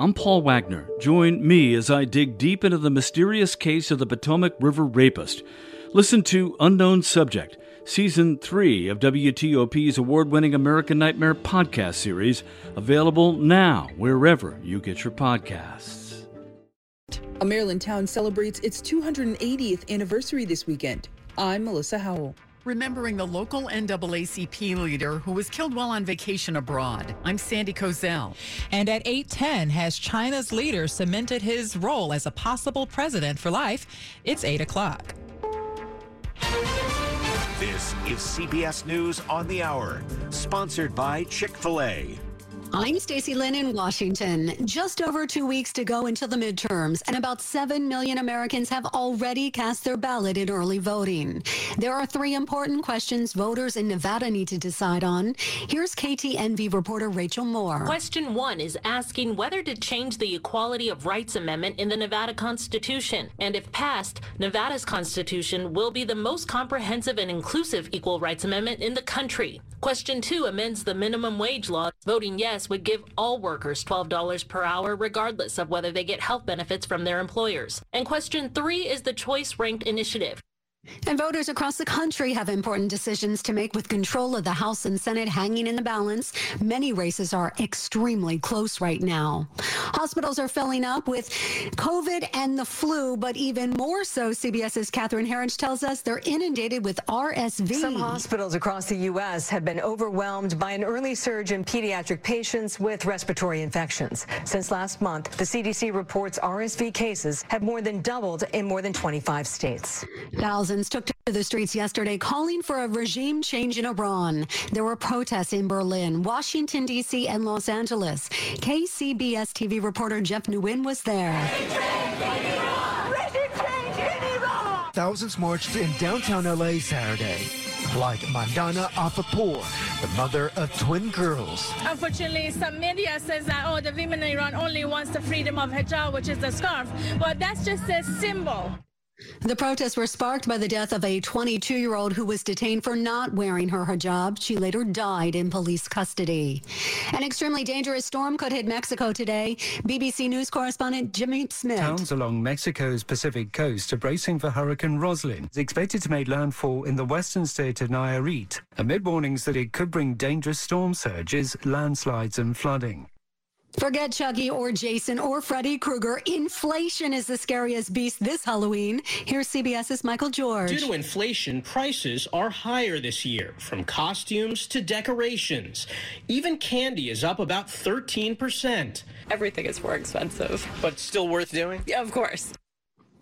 I'm Paul Wagner. Join me as I dig deep into the mysterious case of the Potomac River rapist. Listen to Unknown Subject, Season 3 of WTOP's award winning American Nightmare podcast series, available now wherever you get your podcasts. A Maryland town celebrates its 280th anniversary this weekend. I'm Melissa Howell remembering the local NAACP leader who was killed while on vacation abroad. I'm Sandy Kozel. And at 8:10, has China's leader cemented his role as a possible president for life? It's 8 o'clock. This is CBS News on the Hour, sponsored by Chick fil A. I'm Stacy Lynn in Washington. Just over two weeks to go until the midterms, and about 7 million Americans have already cast their ballot in early voting. There are three important questions voters in Nevada need to decide on. Here's KTNV reporter Rachel Moore. Question one is asking whether to change the Equality of Rights Amendment in the Nevada Constitution. And if passed, Nevada's Constitution will be the most comprehensive and inclusive equal rights amendment in the country. Question two amends the minimum wage law. Voting yes would give all workers $12 per hour, regardless of whether they get health benefits from their employers. And question three is the Choice Ranked Initiative. And voters across the country have important decisions to make with control of the House and Senate hanging in the balance. Many races are extremely close right now. Hospitals are filling up with COVID and the flu, but even more so, CBS's Catherine Herridge tells us they're inundated with RSV. Some hospitals across the U.S. have been overwhelmed by an early surge in pediatric patients with respiratory infections. Since last month, the CDC reports RSV cases have more than doubled in more than 25 states. Thousands Thousands took to the streets yesterday calling for a regime change in Iran. There were protests in Berlin, Washington, D.C., and Los Angeles. KCBS TV reporter Jeff Nguyen was there. Thousands marched in downtown LA Saturday like Mandana Afapour, the mother of twin girls. Unfortunately, some media says that, oh, the women in Iran only wants the freedom of hijab, which is the scarf. But that's just a symbol. The protests were sparked by the death of a 22 year old who was detained for not wearing her hijab. She later died in police custody. An extremely dangerous storm could hit Mexico today. BBC News correspondent Jimmy Smith. Towns along Mexico's Pacific coast are bracing for Hurricane Roslyn. It's expected to make landfall in the western state of Nayarit amid warnings that it could bring dangerous storm surges, landslides, and flooding. Forget Chucky or Jason or Freddy Krueger. Inflation is the scariest beast this Halloween. Here's CBS's Michael George. Due to inflation, prices are higher this year, from costumes to decorations. Even candy is up about 13%. Everything is more expensive. But still worth doing? Yeah, of course.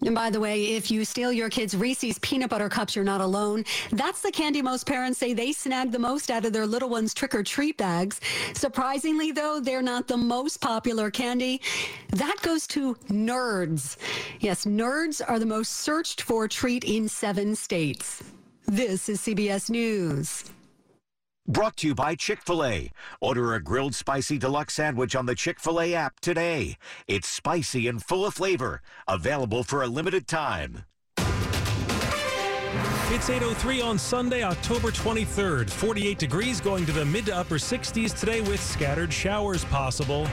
And by the way, if you steal your kids' Reese's peanut butter cups, you're not alone. That's the candy most parents say they snag the most out of their little ones' trick or treat bags. Surprisingly, though, they're not the most popular candy. That goes to nerds. Yes, nerds are the most searched for treat in seven states. This is CBS News. Brought to you by Chick fil A. Order a grilled spicy deluxe sandwich on the Chick fil A app today. It's spicy and full of flavor. Available for a limited time. It's 8.03 on Sunday, October 23rd. 48 degrees going to the mid to upper 60s today with scattered showers possible.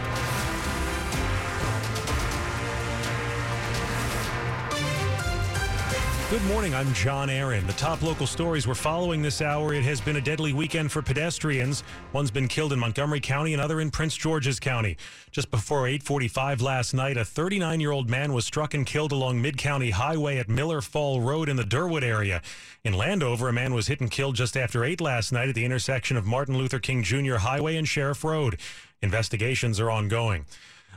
Good morning. I'm John Aaron. The top local stories we're following this hour. It has been a deadly weekend for pedestrians. One's been killed in Montgomery County, another in Prince George's County. Just before 8:45 last night, a 39-year-old man was struck and killed along Mid-County Highway at Miller Fall Road in the Derwood area. In Landover, a man was hit and killed just after 8 last night at the intersection of Martin Luther King Jr. Highway and Sheriff Road. Investigations are ongoing.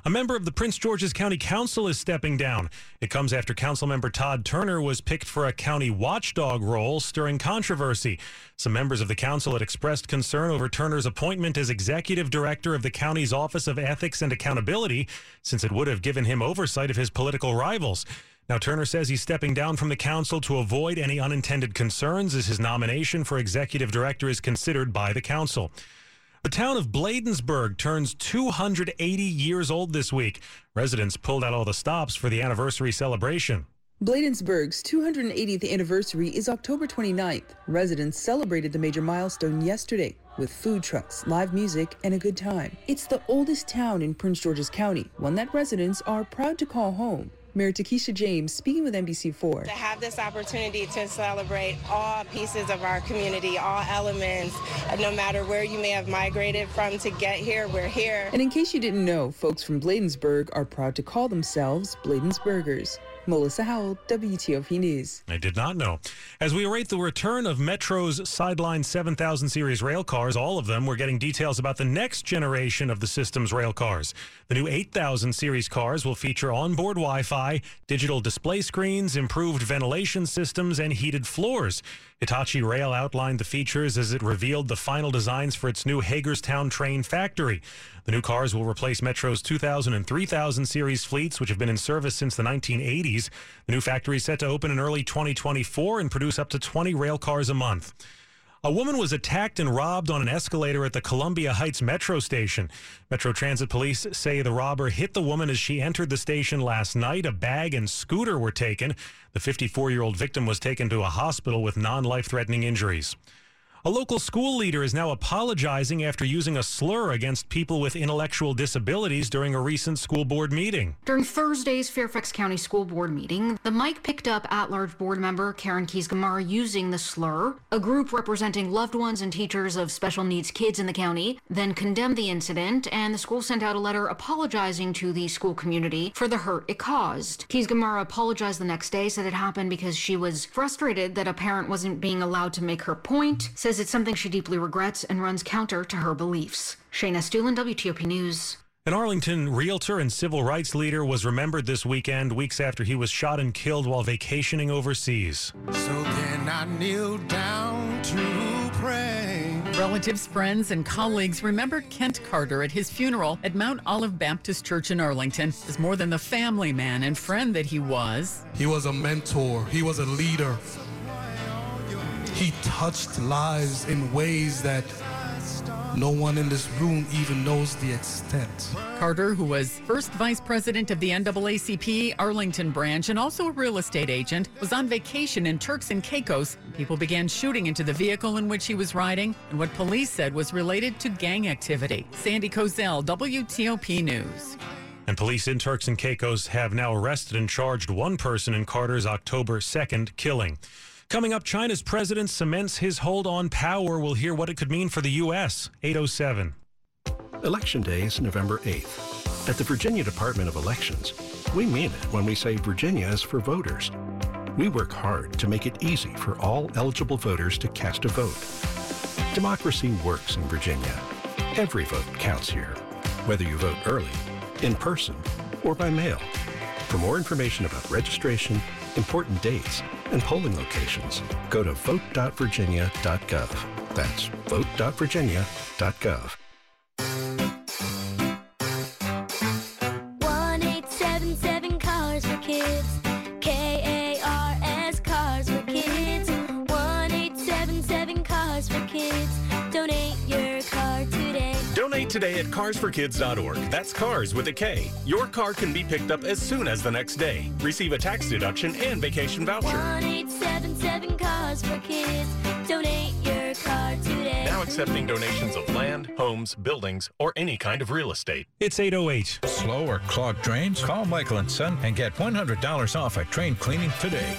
A member of the Prince George's County Council is stepping down. It comes after Councilmember Todd Turner was picked for a county watchdog role, stirring controversy. Some members of the council had expressed concern over Turner's appointment as executive director of the county's Office of Ethics and Accountability, since it would have given him oversight of his political rivals. Now, Turner says he's stepping down from the council to avoid any unintended concerns as his nomination for executive director is considered by the council. The town of Bladensburg turns 280 years old this week. Residents pulled out all the stops for the anniversary celebration. Bladensburg's 280th anniversary is October 29th. Residents celebrated the major milestone yesterday with food trucks, live music, and a good time. It's the oldest town in Prince George's County, one that residents are proud to call home. Mayor Takisha James speaking with NBC4. To have this opportunity to celebrate all pieces of our community, all elements, no matter where you may have migrated from to get here, we're here. And in case you didn't know, folks from Bladensburg are proud to call themselves Bladensburgers. Melissa Howell, WTOP News. I did not know. As we await the return of Metro's Sideline 7000 series rail cars, all of them, we're getting details about the next generation of the system's rail cars. The new 8000 series cars will feature onboard Wi Fi, digital display screens, improved ventilation systems, and heated floors. Hitachi Rail outlined the features as it revealed the final designs for its new Hagerstown train factory. The new cars will replace Metro's 2000 and 3000 series fleets, which have been in service since the 1980s. The new factory is set to open in early 2024 and produce up to 20 rail cars a month. A woman was attacked and robbed on an escalator at the Columbia Heights Metro station. Metro Transit Police say the robber hit the woman as she entered the station last night. A bag and scooter were taken. The 54 year old victim was taken to a hospital with non life threatening injuries. A local school leader is now apologizing after using a slur against people with intellectual disabilities during a recent school board meeting. During Thursday's Fairfax County School Board meeting, the mic picked up at large board member Karen Keys-Gamarra using the slur. A group representing loved ones and teachers of special needs kids in the county then condemned the incident, and the school sent out a letter apologizing to the school community for the hurt it caused. Keys-Gamarra apologized the next day, said it happened because she was frustrated that a parent wasn't being allowed to make her point, says it's something she deeply regrets and runs counter to her beliefs. Shayna Stulen, WTOP News. An Arlington realtor and civil rights leader was remembered this weekend, weeks after he was shot and killed while vacationing overseas. So can I kneel down to pray? Relatives, friends, and colleagues remembered Kent Carter at his funeral at Mount Olive Baptist Church in Arlington as more than the family man and friend that he was. He was a mentor, he was a leader. He touched lives in ways that no one in this room even knows the extent. Carter, who was first vice president of the NAACP Arlington branch and also a real estate agent, was on vacation in Turks and Caicos. People began shooting into the vehicle in which he was riding, and what police said was related to gang activity. Sandy Kozel, WTOP News. And police in Turks and Caicos have now arrested and charged one person in Carter's October 2nd killing. Coming up, China's president cements his hold on power. We'll hear what it could mean for the U.S. 807. Election Day is November 8th. At the Virginia Department of Elections, we mean it when we say Virginia is for voters. We work hard to make it easy for all eligible voters to cast a vote. Democracy works in Virginia. Every vote counts here, whether you vote early, in person, or by mail. For more information about registration, important dates, and polling locations, go to vote.virginia.gov. That's vote.virginia.gov. Donate today at carsforkids.org. That's cars with a K. Your car can be picked up as soon as the next day. Receive a tax deduction and vacation voucher. 1877 Cars for Kids. Donate your car today. Now accepting donations of land, homes, buildings, or any kind of real estate. It's 808. Slow or clogged drains? Call Michael and Son and get $100 off a train cleaning today.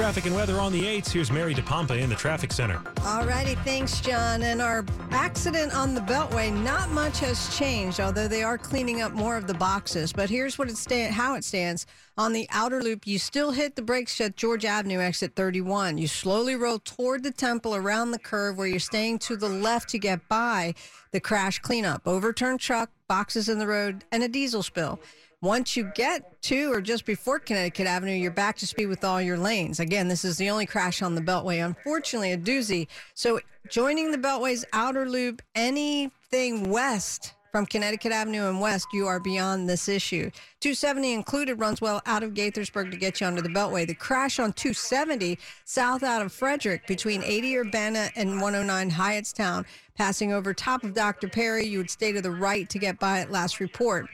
Traffic and weather on the 8s. Here's Mary DePompa in the traffic center. All righty, thanks, John. And our accident on the Beltway, not much has changed, although they are cleaning up more of the boxes. But here's what it sta- how it stands. On the outer loop, you still hit the brakes at Georgia Avenue, exit 31. You slowly roll toward the temple around the curve where you're staying to the left to get by the crash cleanup. Overturned truck, boxes in the road, and a diesel spill. Once you get to or just before Connecticut Avenue, you're back to speed with all your lanes. Again, this is the only crash on the Beltway. Unfortunately, a doozy. So, joining the Beltway's outer loop, anything west from Connecticut Avenue and west, you are beyond this issue. 270 included runs well out of Gaithersburg to get you onto the Beltway. The crash on 270 south out of Frederick between 80 Urbana and 109 Hyattstown, passing over top of Dr. Perry. You would stay to the right to get by at last report.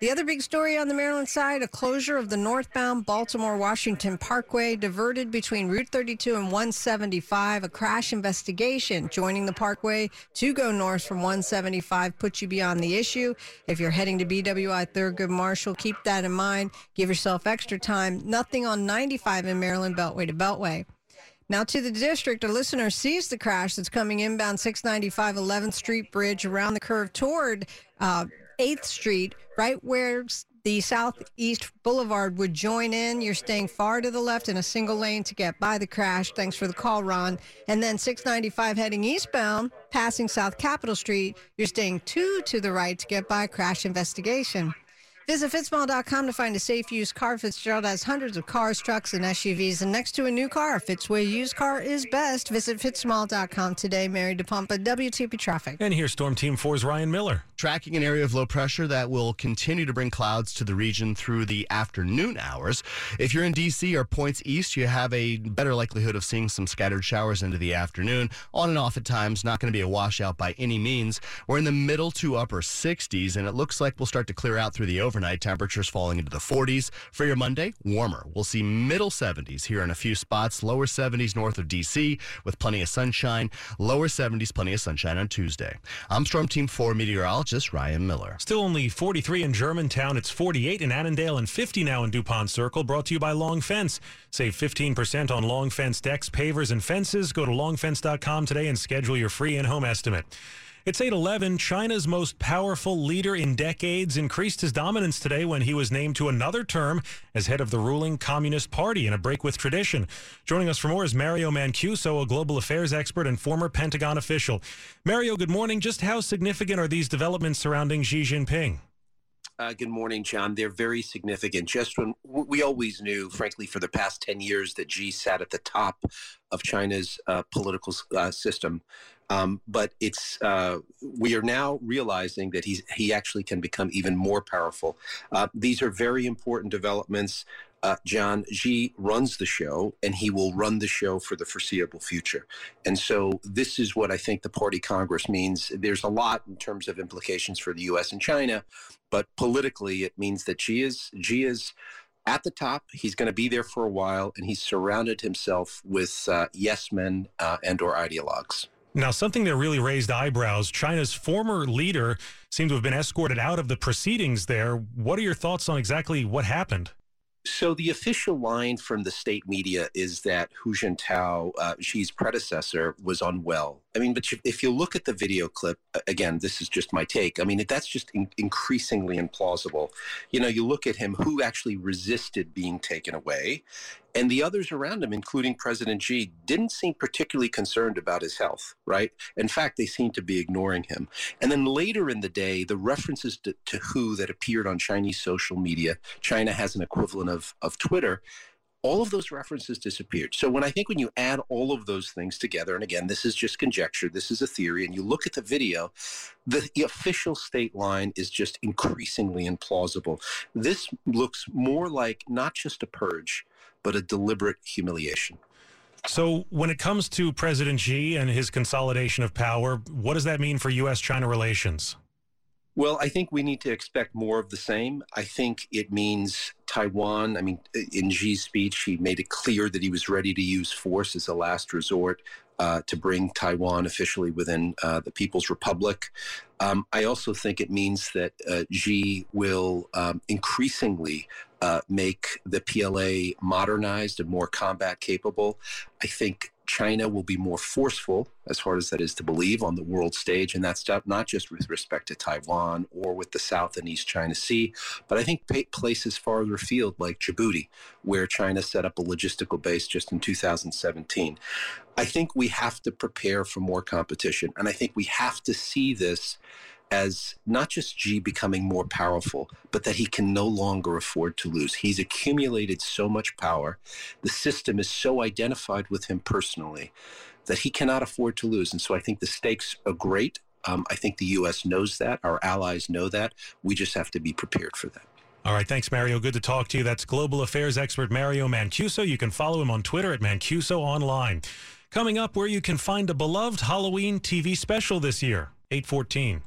The other big story on the Maryland side a closure of the northbound Baltimore Washington Parkway diverted between Route 32 and 175. A crash investigation joining the parkway to go north from 175 puts you beyond the issue. If you're heading to BWI Thurgood Marshall, keep that in mind. Give yourself extra time. Nothing on 95 in Maryland, Beltway to Beltway. Now to the district, a listener sees the crash that's coming inbound 695 11th Street Bridge around the curve toward uh, 8th Street, right where the Southeast Boulevard would join in. You're staying far to the left in a single lane to get by the crash. Thanks for the call, Ron. And then 695 heading eastbound, passing South Capitol Street. You're staying two to the right to get by crash investigation. Visit fitzmall.com to find a safe used car. Fitzgerald has hundreds of cars, trucks, and SUVs. And next to a new car, a Fitzway used car is best. Visit fitzmall.com today. Mary DePompa, WTOP Traffic. And here's Storm Team 4's Ryan Miller. Tracking an area of low pressure that will continue to bring clouds to the region through the afternoon hours. If you're in D.C. or points east, you have a better likelihood of seeing some scattered showers into the afternoon. On and off at times, not going to be a washout by any means. We're in the middle to upper 60s, and it looks like we'll start to clear out through the overnight overnight. Temperatures falling into the 40s. For your Monday, warmer. We'll see middle 70s here in a few spots, lower 70s north of D.C. with plenty of sunshine, lower 70s, plenty of sunshine on Tuesday. I'm Storm Team 4 meteorologist Ryan Miller. Still only 43 in Germantown. It's 48 in Annandale and 50 now in DuPont Circle. Brought to you by Long Fence. Save 15% on Long Fence decks, pavers, and fences. Go to longfence.com today and schedule your free in-home estimate. It's 811. China's most powerful leader in decades increased his dominance today when he was named to another term as head of the ruling Communist Party in a break with tradition. Joining us for more is Mario Mancuso, a global affairs expert and former Pentagon official. Mario, good morning. Just how significant are these developments surrounding Xi Jinping? Uh, good morning, John. They're very significant. Just when we always knew, frankly, for the past 10 years, that Xi sat at the top of China's uh, political uh, system. Um, but it's uh, we are now realizing that he's he actually can become even more powerful. Uh, these are very important developments. Uh, John Xi runs the show, and he will run the show for the foreseeable future. And so, this is what I think the Party Congress means. There's a lot in terms of implications for the U.S. and China, but politically, it means that Xi is Xi is at the top. He's going to be there for a while, and he's surrounded himself with uh, yes men uh, and or ideologues. Now, something that really raised eyebrows China's former leader seemed to have been escorted out of the proceedings there. What are your thoughts on exactly what happened? So the official line from the state media is that Hu Jintao, uh, Xi's predecessor, was unwell. I mean, but if you look at the video clip, again, this is just my take. I mean, that's just in- increasingly implausible. You know, you look at him, who actually resisted being taken away, and the others around him, including President Xi, didn't seem particularly concerned about his health, right? In fact, they seemed to be ignoring him. And then later in the day, the references to, to Hu that appeared on Chinese social media, China has an equivalent of, of Twitter, all of those references disappeared. So when I think when you add all of those things together, and again, this is just conjecture, this is a theory, and you look at the video, the, the, official state line is just increasingly implausible. This looks more like not just a purge, but a deliberate humiliation. So, when it comes to President Xi and his consolidation of power, what does that mean for U.S. China relations? Well, I think we need to expect more of the same. I think it means Taiwan. I mean, in Xi's speech, he made it clear that he was ready to use force as a last resort uh, to bring Taiwan officially within uh, the People's Republic. Um, I also think it means that uh, Xi will um, increasingly uh, make the PLA modernized and more combat capable. I think China will be more forceful, as hard as that is to believe, on the world stage. And that's not just with respect to Taiwan or with the South and East China Sea, but I think places farther afield like Djibouti, where China set up a logistical base just in 2017. I think we have to prepare for more competition. And I think we have to see this as not just Xi becoming more powerful, but that he can no longer afford to lose. He's accumulated so much power. The system is so identified with him personally that he cannot afford to lose. And so I think the stakes are great. Um, I think the U.S. knows that. Our allies know that. We just have to be prepared for that. All right, thanks, Mario. Good to talk to you. That's global affairs expert Mario Mancuso. You can follow him on Twitter at Mancuso Online. Coming up, where you can find a beloved Halloween TV special this year, 814.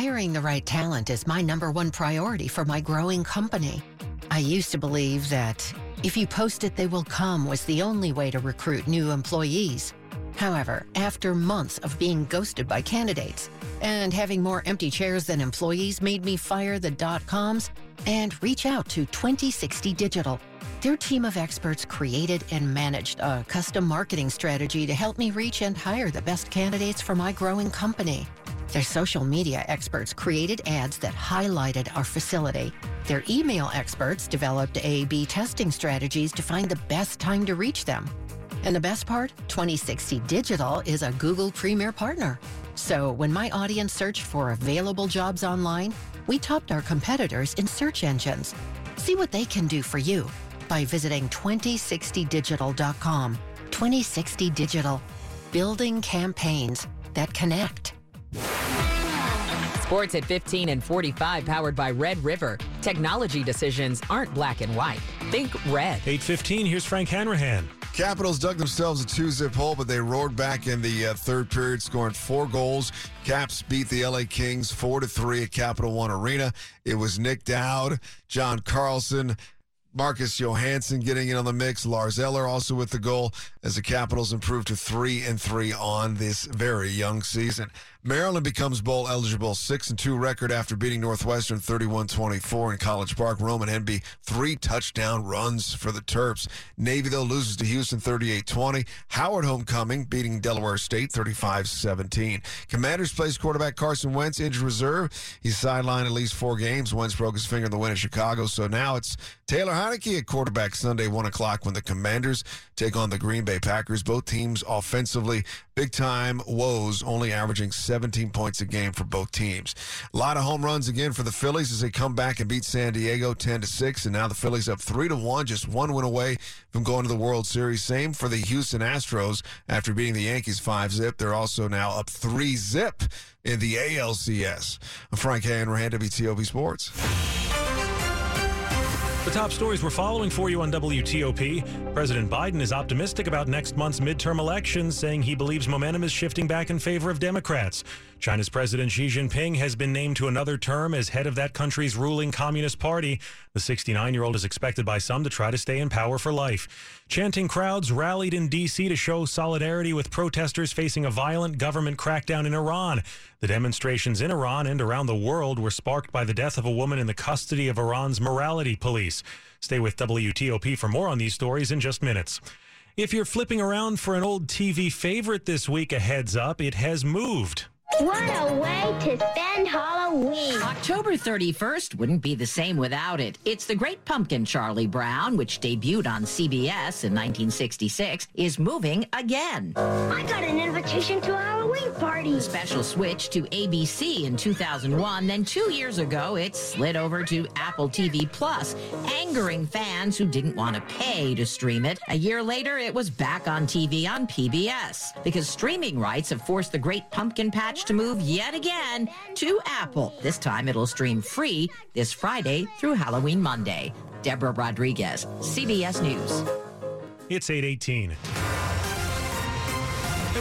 Hiring the right talent is my number one priority for my growing company. I used to believe that if you post it, they will come was the only way to recruit new employees. However, after months of being ghosted by candidates and having more empty chairs than employees made me fire the dot coms and reach out to 2060 Digital. Their team of experts created and managed a custom marketing strategy to help me reach and hire the best candidates for my growing company. Their social media experts created ads that highlighted our facility. Their email experts developed A B testing strategies to find the best time to reach them. And the best part 2060 Digital is a Google Premier partner. So when my audience searched for available jobs online, we topped our competitors in search engines. See what they can do for you by visiting 2060digital.com. 2060 Digital, building campaigns that connect. Sports at 15 and 45, powered by Red River. Technology decisions aren't black and white. Think red. 815, here's Frank Hanrahan. Capitals dug themselves a two-zip hole, but they roared back in the uh, third period, scoring four goals. Caps beat the LA Kings four to three at Capital One Arena. It was Nick Dowd, John Carlson, Marcus Johansson getting in on the mix. Lars Eller also with the goal as the Capitals improved to three and three on this very young season. Maryland becomes bowl eligible, six and two record after beating Northwestern 31-24 in College Park. Roman Hemby three touchdown runs for the Terps. Navy though loses to Houston 38-20. Howard homecoming beating Delaware State 35-17. Commanders plays quarterback Carson Wentz injured reserve. He's sidelined at least four games. Wentz broke his finger in the win in Chicago, so now it's Taylor Heinicke at quarterback Sunday one o'clock when the Commanders take on the Green Bay Packers. Both teams offensively big time woes, only averaging 17 points a game for both teams. A lot of home runs again for the Phillies as they come back and beat San Diego 10 to 6 and now the Phillies up 3 to 1, just one win away from going to the World Series. Same for the Houston Astros after beating the Yankees 5 zip. They're also now up 3 zip in the ALCS. I'm Frank Hanrahan, WTOP Sports. The top stories we're following for you on WTOP. President Biden is optimistic about next month's midterm elections, saying he believes momentum is shifting back in favor of Democrats. China's President Xi Jinping has been named to another term as head of that country's ruling Communist Party. The 69 year old is expected by some to try to stay in power for life. Chanting crowds rallied in D.C. to show solidarity with protesters facing a violent government crackdown in Iran. The demonstrations in Iran and around the world were sparked by the death of a woman in the custody of Iran's morality police. Stay with WTOP for more on these stories in just minutes. If you're flipping around for an old TV favorite this week, a heads up, it has moved. What a way to spend Halloween. October 31st wouldn't be the same without it. It's The Great Pumpkin Charlie Brown, which debuted on CBS in 1966, is moving again. I got an invitation to a Halloween party. The special switch to ABC in 2001, then two years ago it slid over to Apple TV Plus, angering fans who didn't want to pay to stream it. A year later, it was back on TV on PBS because streaming rights have forced The Great Pumpkin Patch to move yet again to Apple. This time it'll stream free this Friday through Halloween Monday. Deborah Rodriguez, CBS News. It's 818.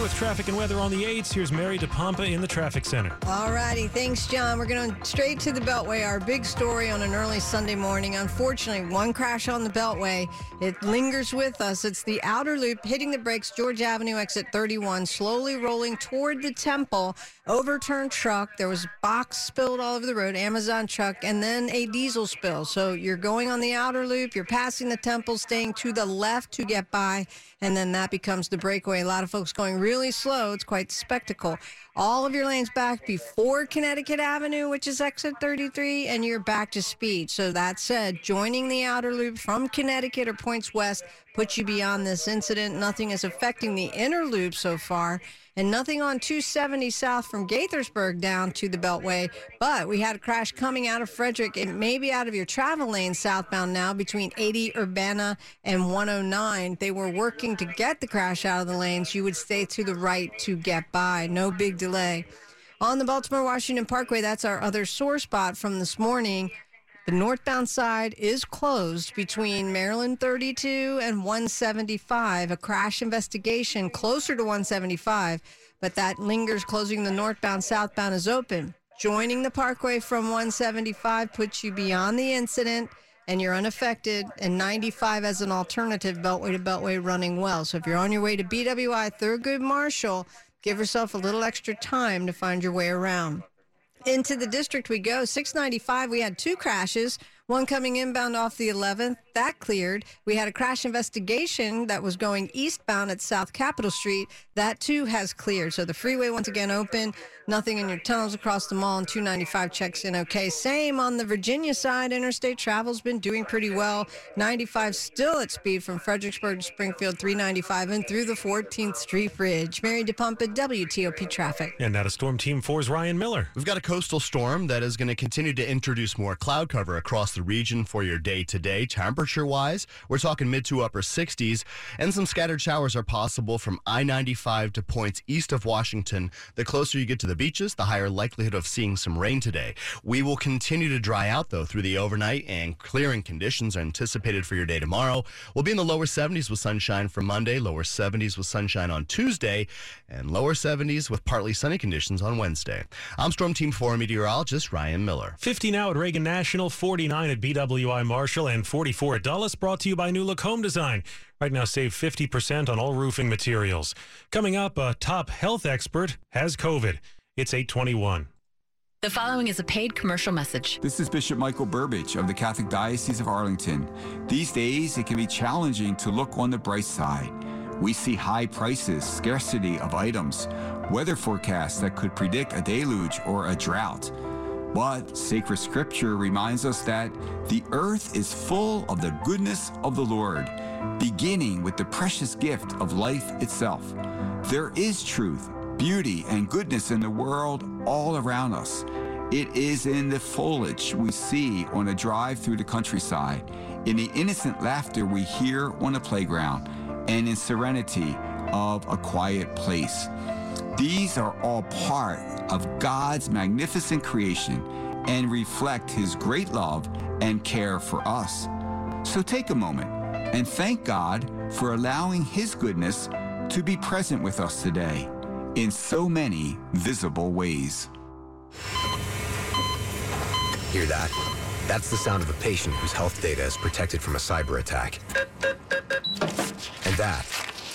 With traffic and weather on the 8s. Here's Mary DePompa in the traffic center. All righty. Thanks, John. We're going straight to the Beltway. Our big story on an early Sunday morning. Unfortunately, one crash on the Beltway. It lingers with us. It's the outer loop hitting the brakes, Georgia Avenue exit 31, slowly rolling toward the temple. Overturned truck. There was box spilled all over the road, Amazon truck, and then a diesel spill. So you're going on the outer loop, you're passing the temple, staying to the left to get by, and then that becomes the breakaway. A lot of folks going really slow. It's quite spectacle. All of your lanes back before Connecticut Avenue, which is exit 33, and you're back to speed. So that said, joining the outer loop from Connecticut or points west puts you beyond this incident. Nothing is affecting the inner loop so far and nothing on 270 south from Gaithersburg down to the Beltway. But we had a crash coming out of Frederick. It may be out of your travel lane southbound now between 80 Urbana and 109. They were working to get the crash out of the lanes. You would stay to the right to get by. No big delay. On the Baltimore Washington Parkway, that's our other sore spot from this morning. The northbound side is closed between Maryland 32 and 175. A crash investigation closer to 175, but that lingers closing the northbound southbound is open. Joining the parkway from 175 puts you beyond the incident and you're unaffected, and 95 as an alternative, Beltway to Beltway running well. So if you're on your way to BWI Thurgood Marshall, give yourself a little extra time to find your way around. Into the district we go. 695, we had two crashes, one coming inbound off the 11th. That cleared. We had a crash investigation that was going eastbound at South Capitol Street. That too has cleared. So the freeway once again open. Nothing in your tunnels across the mall, and 295 checks in okay. Same on the Virginia side. Interstate travel's been doing pretty well. 95 still at speed from Fredericksburg to Springfield, 395 and through the 14th Street Bridge. Mary DePompa, WTOP Traffic. And now to Storm Team 4's Ryan Miller. We've got a coastal storm that is going to continue to introduce more cloud cover across the region for your day to day. Temperature wise, we're talking mid to upper 60s, and some scattered showers are possible from I 95 to points east of Washington. The closer you get to the beaches, the higher likelihood of seeing some rain today. We will continue to dry out, though, through the overnight, and clearing conditions are anticipated for your day tomorrow. We'll be in the lower 70s with sunshine for Monday, lower 70s with sunshine on Tuesday, and lower 70s with partly sunny conditions on Wednesday. I'm Storm Team 4 meteorologist Ryan Miller. 50 now at Reagan National, 49 at BWI Marshall, and 44 at Dulles, brought to you by New Look Home Design. Right now, save 50% on all roofing materials. Coming up, a top health expert has COVID. It's 821. The following is a paid commercial message. This is Bishop Michael Burbidge of the Catholic Diocese of Arlington. These days, it can be challenging to look on the bright side. We see high prices, scarcity of items, weather forecasts that could predict a deluge or a drought. But sacred scripture reminds us that the earth is full of the goodness of the Lord, beginning with the precious gift of life itself. There is truth, beauty, and goodness in the world all around us. It is in the foliage we see on a drive through the countryside, in the innocent laughter we hear on a playground, and in serenity of a quiet place. These are all part of God's magnificent creation and reflect His great love and care for us. So take a moment and thank God for allowing His goodness to be present with us today in so many visible ways. Hear that? That's the sound of a patient whose health data is protected from a cyber attack. And that,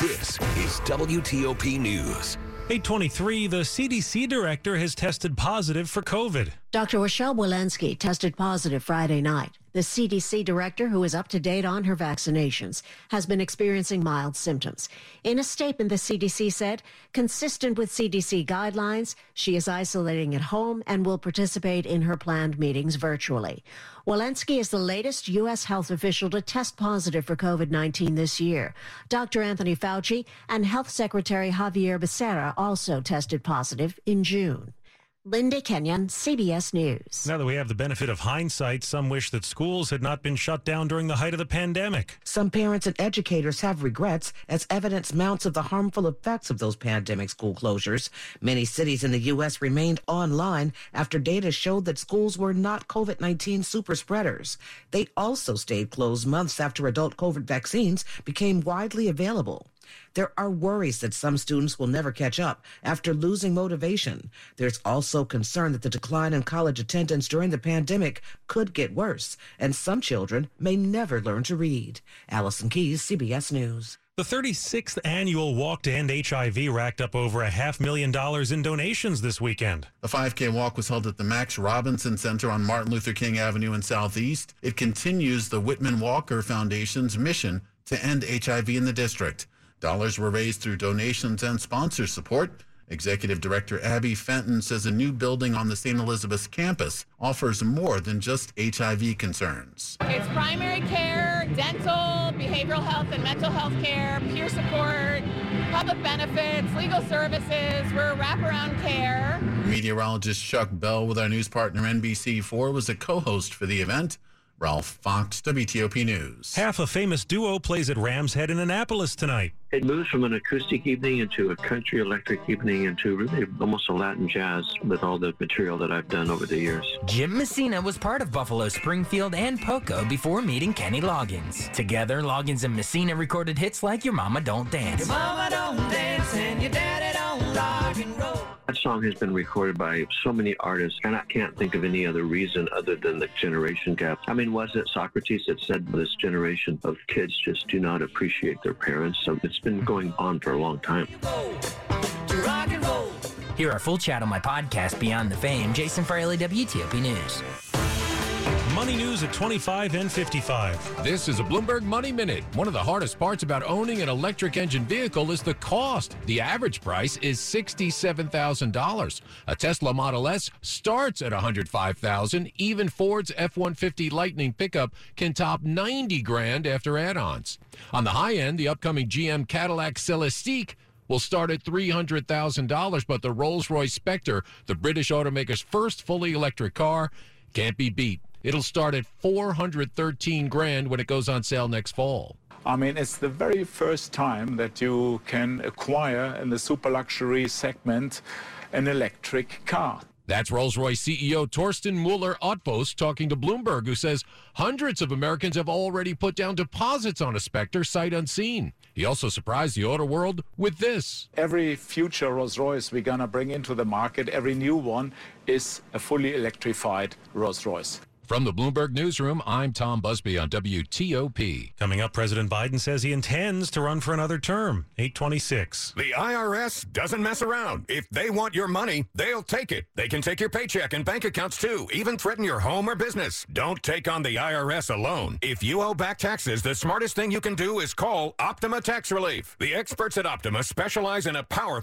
This is WTOP News. 823, the CDC director has tested positive for COVID. Dr. Rochelle Walensky tested positive Friday night. The CDC director, who is up to date on her vaccinations, has been experiencing mild symptoms. In a statement, the CDC said, consistent with CDC guidelines, she is isolating at home and will participate in her planned meetings virtually. Walensky is the latest U.S. health official to test positive for COVID 19 this year. Dr. Anthony Fauci and Health Secretary Xavier Becerra also tested positive in June. Linda Kenyon, CBS News. Now that we have the benefit of hindsight, some wish that schools had not been shut down during the height of the pandemic. Some parents and educators have regrets as evidence mounts of the harmful effects of those pandemic school closures. Many cities in the U.S. remained online after data showed that schools were not COVID 19 super spreaders. They also stayed closed months after adult COVID vaccines became widely available. There are worries that some students will never catch up after losing motivation. There's also concern that the decline in college attendance during the pandemic could get worse, and some children may never learn to read. Allison Keyes, CBS News. The 36th annual Walk to End HIV racked up over a half million dollars in donations this weekend. The 5K walk was held at the Max Robinson Center on Martin Luther King Avenue in Southeast. It continues the Whitman Walker Foundation's mission to end HIV in the district. Dollars were raised through donations and sponsor support. Executive Director Abby Fenton says a new building on the St. Elizabeth's campus offers more than just HIV concerns. It's primary care, dental, behavioral health and mental health care, peer support, public benefits, legal services. We're wraparound care. Meteorologist Chuck Bell with our news partner NBC4 was a co-host for the event. Ralph Fox, WTOP News. Half a famous duo plays at Rams Head in Annapolis tonight. It moves from an acoustic evening into a country electric evening into really almost a Latin jazz with all the material that I've done over the years. Jim Messina was part of Buffalo, Springfield, and Poco before meeting Kenny Loggins. Together, Loggins and Messina recorded hits like Your Mama Don't Dance. Your mama don't dance and your daddy don't rock and roll. That song has been recorded by so many artists, and I can't think of any other reason other than the generation gap. I mean, was it Socrates that said this generation of kids just do not appreciate their parents? So it's been going on for a long time. Hear our full chat on my podcast, Beyond the Fame. Jason Fraley, WTOP News. Money news at 25 and 55. This is a Bloomberg Money Minute. One of the hardest parts about owning an electric engine vehicle is the cost. The average price is $67,000. A Tesla Model S starts at $105,000. Even Ford's F-150 Lightning pickup can top 90 grand after add-ons. On the high end, the upcoming GM Cadillac Celestiq will start at $300,000, but the Rolls-Royce Spectre, the British automaker's first fully electric car, can't be beat. It'll start at 413 grand when it goes on sale next fall. I mean, it's the very first time that you can acquire in the super luxury segment an electric car. That's Rolls-Royce CEO Torsten Müller-Ötvös talking to Bloomberg, who says hundreds of Americans have already put down deposits on a Spectre sight unseen. He also surprised the auto world with this. Every future Rolls-Royce we're going to bring into the market, every new one, is a fully electrified Rolls-Royce. From the Bloomberg Newsroom, I'm Tom Busby on WTOP. Coming up, President Biden says he intends to run for another term. 826. The IRS doesn't mess around. If they want your money, they'll take it. They can take your paycheck and bank accounts too, even threaten your home or business. Don't take on the IRS alone. If you owe back taxes, the smartest thing you can do is call Optima Tax Relief. The experts at Optima specialize in a powerful